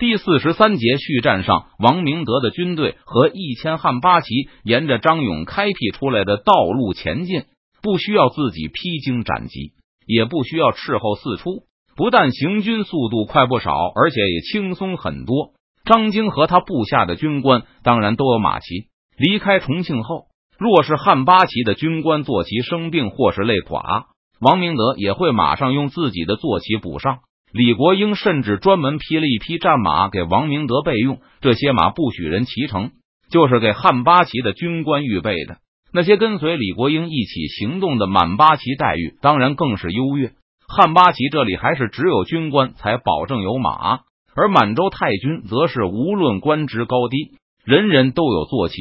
第四十三节续战上，王明德的军队和一千汉八旗沿着张勇开辟出来的道路前进，不需要自己披荆斩棘，也不需要斥候四出，不但行军速度快不少，而且也轻松很多。张京和他部下的军官当然都有马骑。离开重庆后，若是汉八旗的军官坐骑生病或是累垮，王明德也会马上用自己的坐骑补上。李国英甚至专门批了一匹战马给王明德备用，这些马不许人骑乘，就是给汉八旗的军官预备的。那些跟随李国英一起行动的满八旗待遇当然更是优越。汉八旗这里还是只有军官才保证有马，而满洲太军则是无论官职高低，人人都有坐骑。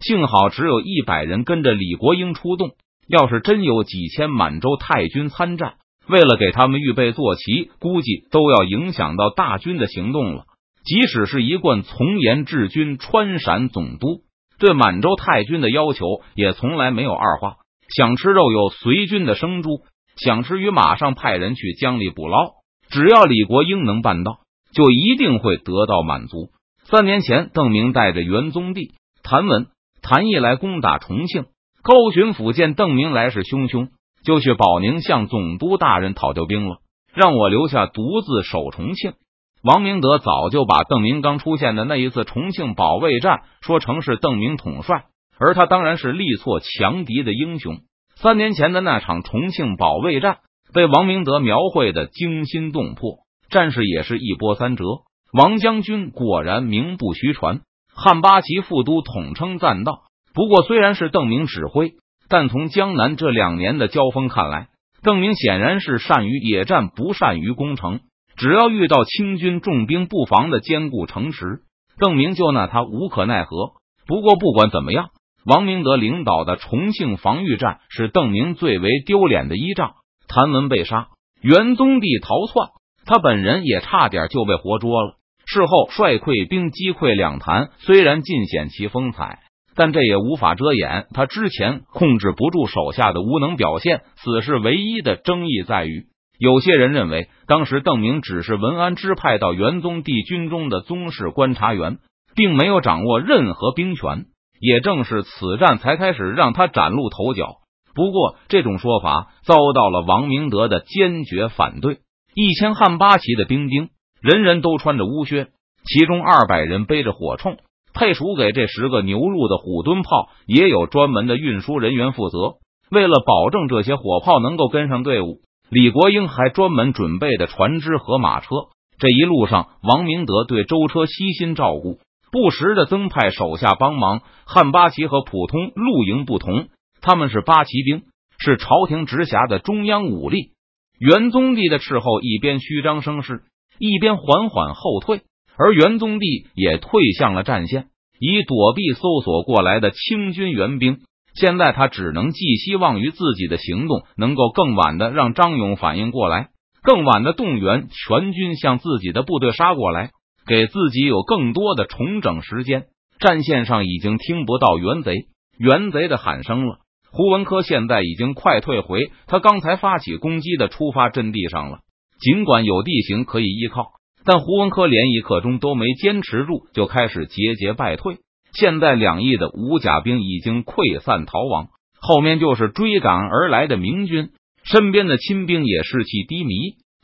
幸好只有一百人跟着李国英出动，要是真有几千满洲太军参战。为了给他们预备坐骑，估计都要影响到大军的行动了。即使是一贯从严治军川陕总督，对满洲太军的要求也从来没有二话。想吃肉有随军的生猪，想吃鱼马上派人去江里捕捞。只要李国英能办到，就一定会得到满足。三年前，邓明带着元宗帝谭文、谭毅来攻打重庆，高巡抚见邓明来势汹汹。就去保宁向总督大人讨调兵了，让我留下独自守重庆。王明德早就把邓明刚出现的那一次重庆保卫战说成是邓明统帅，而他当然是力挫强敌的英雄。三年前的那场重庆保卫战被王明德描绘的惊心动魄，战事也是一波三折。王将军果然名不虚传，汉八旗副都统称赞道。不过虽然是邓明指挥。但从江南这两年的交锋看来，邓明显然是善于野战，不善于攻城。只要遇到清军重兵布防的坚固城池，邓明就拿他无可奈何。不过不管怎么样，王明德领导的重庆防御战是邓明最为丢脸的一仗。谭文被杀，元宗帝逃窜，他本人也差点就被活捉了。事后率溃兵击溃两谭，虽然尽显其风采。但这也无法遮掩他之前控制不住手下的无能表现。此事唯一的争议在于，有些人认为当时邓明只是文安支派到元宗帝军中的宗室观察员，并没有掌握任何兵权。也正是此战才开始让他崭露头角。不过，这种说法遭到了王明德的坚决反对。一千汉八旗的兵丁，人人都穿着乌靴，其中二百人背着火铳。配属给这十个牛入的虎蹲炮，也有专门的运输人员负责。为了保证这些火炮能够跟上队伍，李国英还专门准备的船只和马车。这一路上，王明德对舟车悉心照顾，不时的增派手下帮忙。汉八旗和普通露营不同，他们是八旗兵，是朝廷直辖的中央武力。元宗帝的斥候一边虚张声势，一边缓缓后退。而元宗帝也退向了战线，以躲避搜索过来的清军援兵。现在他只能寄希望于自己的行动能够更晚的让张勇反应过来，更晚的动员全军向自己的部队杀过来，给自己有更多的重整时间。战线上已经听不到元贼、元贼的喊声了。胡文科现在已经快退回他刚才发起攻击的出发阵地上了，尽管有地形可以依靠。但胡文科连一刻钟都没坚持住，就开始节节败退。现在两翼的五甲兵已经溃散逃亡，后面就是追赶而来的明军，身边的亲兵也士气低迷。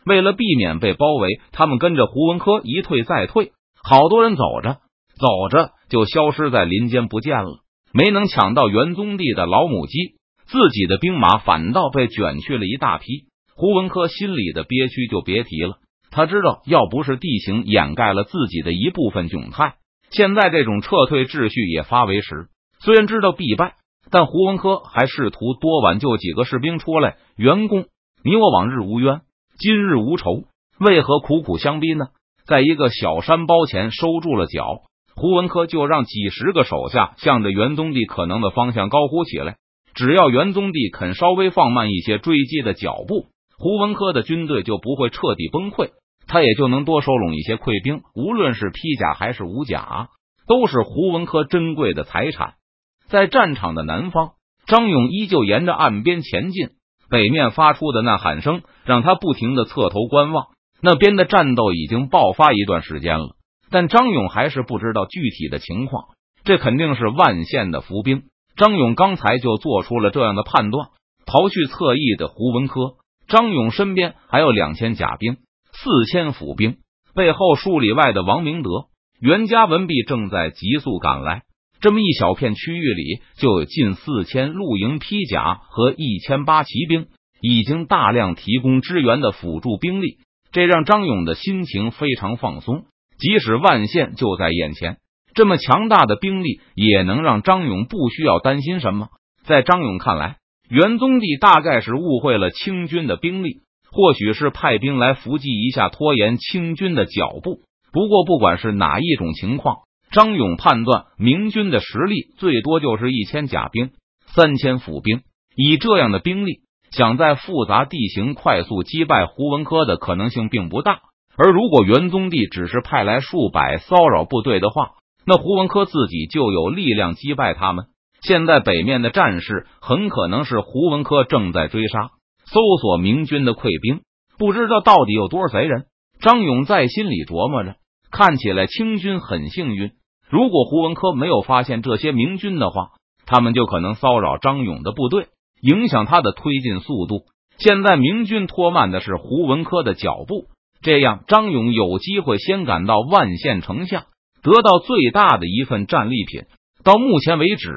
为了避免被包围，他们跟着胡文科一退再退，好多人走着走着就消失在林间不见了，没能抢到元宗帝的老母鸡，自己的兵马反倒被卷去了一大批。胡文科心里的憋屈就别提了。他知道，要不是地形掩盖了自己的一部分窘态，现在这种撤退秩序也发为时。虽然知道必败，但胡文科还试图多挽救几个士兵出来。员工，你我往日无冤，今日无仇，为何苦苦相逼呢？在一个小山包前收住了脚，胡文科就让几十个手下向着元宗帝可能的方向高呼起来。只要元宗帝肯稍微放慢一些追击的脚步，胡文科的军队就不会彻底崩溃。他也就能多收拢一些溃兵，无论是披甲还是武甲，都是胡文科珍贵的财产。在战场的南方，张勇依旧沿着岸边前进，北面发出的呐喊声让他不停的侧头观望。那边的战斗已经爆发一段时间了，但张勇还是不知道具体的情况。这肯定是万县的伏兵。张勇刚才就做出了这样的判断。刨去侧翼的胡文科，张勇身边还有两千甲兵，四千府兵，背后数里外的王明德、袁家文弼正在急速赶来。这么一小片区域里，就有近四千露营披甲和一千八骑兵，已经大量提供支援的辅助兵力。这让张勇的心情非常放松。即使万县就在眼前，这么强大的兵力也能让张勇不需要担心什么。在张勇看来，元宗帝大概是误会了清军的兵力，或许是派兵来伏击一下，拖延清军的脚步。不过，不管是哪一种情况，张勇判断明军的实力最多就是一千甲兵、三千府兵。以这样的兵力，想在复杂地形快速击败胡文科的可能性并不大。而如果元宗帝只是派来数百骚扰部队的话，那胡文科自己就有力量击败他们。现在北面的战事很可能是胡文科正在追杀、搜索明军的溃兵，不知道到底有多少贼人。张勇在心里琢磨着，看起来清军很幸运。如果胡文科没有发现这些明军的话，他们就可能骚扰张勇的部队，影响他的推进速度。现在明军拖慢的是胡文科的脚步。这样，张勇有机会先赶到万县城下，得到最大的一份战利品。到目前为止，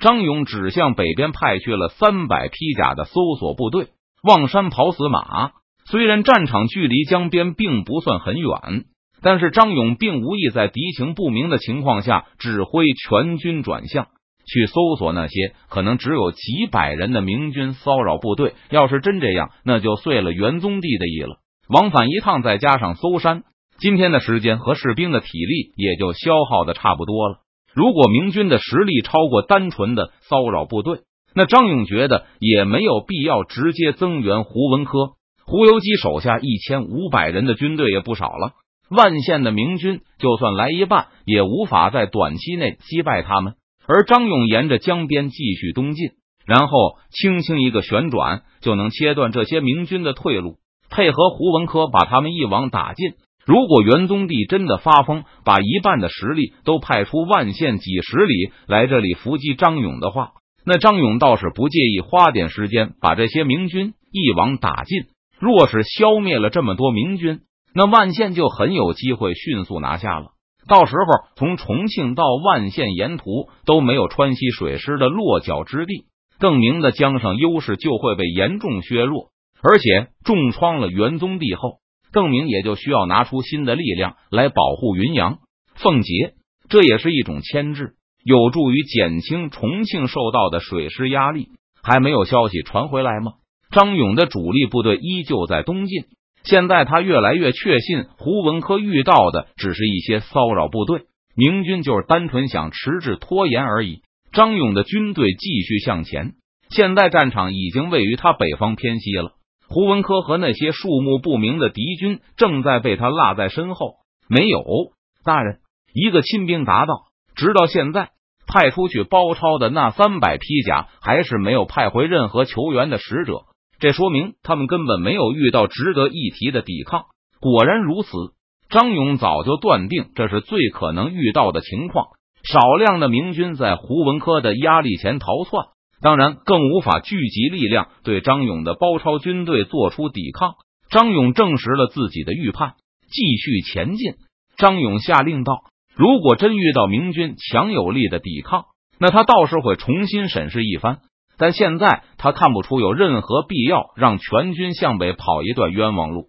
张勇只向北边派去了三百披甲的搜索部队，望山跑死马。虽然战场距离江边并不算很远，但是张勇并无意在敌情不明的情况下指挥全军转向去搜索那些可能只有几百人的明军骚扰部队。要是真这样，那就碎了元宗帝的意了。往返一趟，再加上搜山，今天的时间和士兵的体力也就消耗的差不多了。如果明军的实力超过单纯的骚扰部队，那张勇觉得也没有必要直接增援胡文科。胡游基手下一千五百人的军队也不少了，万县的明军就算来一半，也无法在短期内击败他们。而张勇沿着江边继续东进，然后轻轻一个旋转，就能切断这些明军的退路。配合胡文科把他们一网打尽。如果元宗帝真的发疯，把一半的实力都派出万县几十里来这里伏击张勇的话，那张勇倒是不介意花点时间把这些明军一网打尽。若是消灭了这么多明军，那万县就很有机会迅速拿下了。到时候，从重庆到万县沿途都没有川西水师的落脚之地，邓明的江上优势就会被严重削弱。而且重创了元宗帝后，邓明也就需要拿出新的力量来保护云阳、奉节，这也是一种牵制，有助于减轻重庆受到的水师压力。还没有消息传回来吗？张勇的主力部队依旧在东进。现在他越来越确信，胡文科遇到的只是一些骚扰部队，明军就是单纯想迟滞拖延而已。张勇的军队继续向前，现在战场已经位于他北方偏西了。胡文科和那些数目不明的敌军正在被他落在身后。没有大人，一个亲兵答道。直到现在，派出去包抄的那三百披甲还是没有派回任何求援的使者。这说明他们根本没有遇到值得一提的抵抗。果然如此，张勇早就断定这是最可能遇到的情况。少量的明军在胡文科的压力前逃窜。当然，更无法聚集力量对张勇的包抄军队做出抵抗。张勇证实了自己的预判，继续前进。张勇下令道：“如果真遇到明军强有力的抵抗，那他倒是会重新审视一番。但现在他看不出有任何必要让全军向北跑一段冤枉路。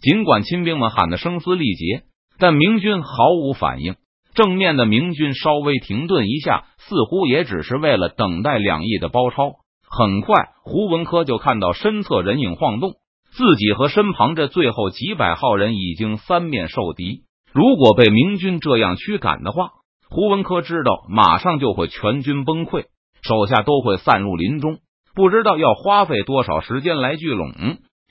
尽管亲兵们喊得声嘶力竭，但明军毫无反应。”正面的明军稍微停顿一下，似乎也只是为了等待两翼的包抄。很快，胡文科就看到身侧人影晃动，自己和身旁这最后几百号人已经三面受敌。如果被明军这样驱赶的话，胡文科知道马上就会全军崩溃，手下都会散入林中。不知道要花费多少时间来聚拢，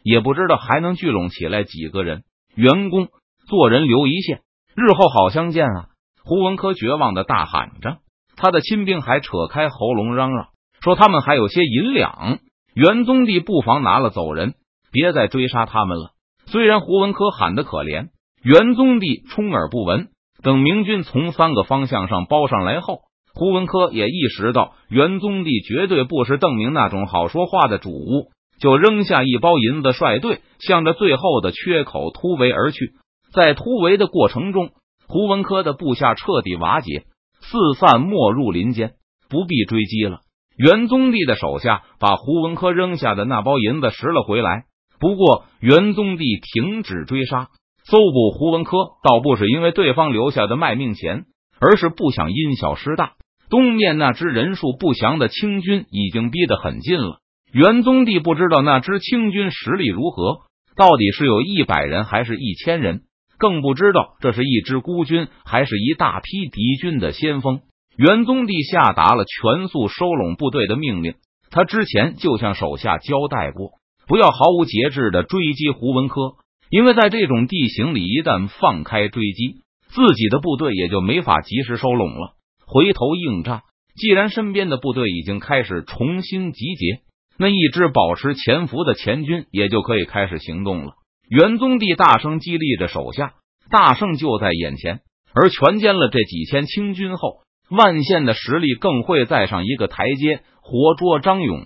也不知道还能聚拢起来几个人。员工做人留一线，日后好相见啊！胡文科绝望的大喊着，他的亲兵还扯开喉咙嚷嚷说：“他们还有些银两，元宗帝不妨拿了走人，别再追杀他们了。”虽然胡文科喊的可怜，元宗帝充耳不闻，等明军从三个方向上包上来后，胡文科也意识到元宗帝绝对不是邓明那种好说话的主，就扔下一包银子，率队向着最后的缺口突围而去。在突围的过程中，胡文科的部下彻底瓦解，四散没入林间，不必追击了。元宗帝的手下把胡文科扔下的那包银子拾了回来。不过，元宗帝停止追杀，搜捕胡文科，倒不是因为对方留下的卖命钱，而是不想因小失大。东面那支人数不详的清军已经逼得很近了。元宗帝不知道那支清军实力如何，到底是有一百人还是一千人，更不知道这是一支孤军还是一大批敌军的先锋。元宗帝下达了全速收拢部队的命令。他之前就向手下交代过，不要毫无节制的追击胡文科，因为在这种地形里，一旦放开追击，自己的部队也就没法及时收拢了。回头应战，既然身边的部队已经开始重新集结，那一支保持潜伏的前军也就可以开始行动了。元宗帝大声激励着手下，大胜就在眼前。而全歼了这几千清军后。万县的实力更会再上一个台阶，活捉张勇。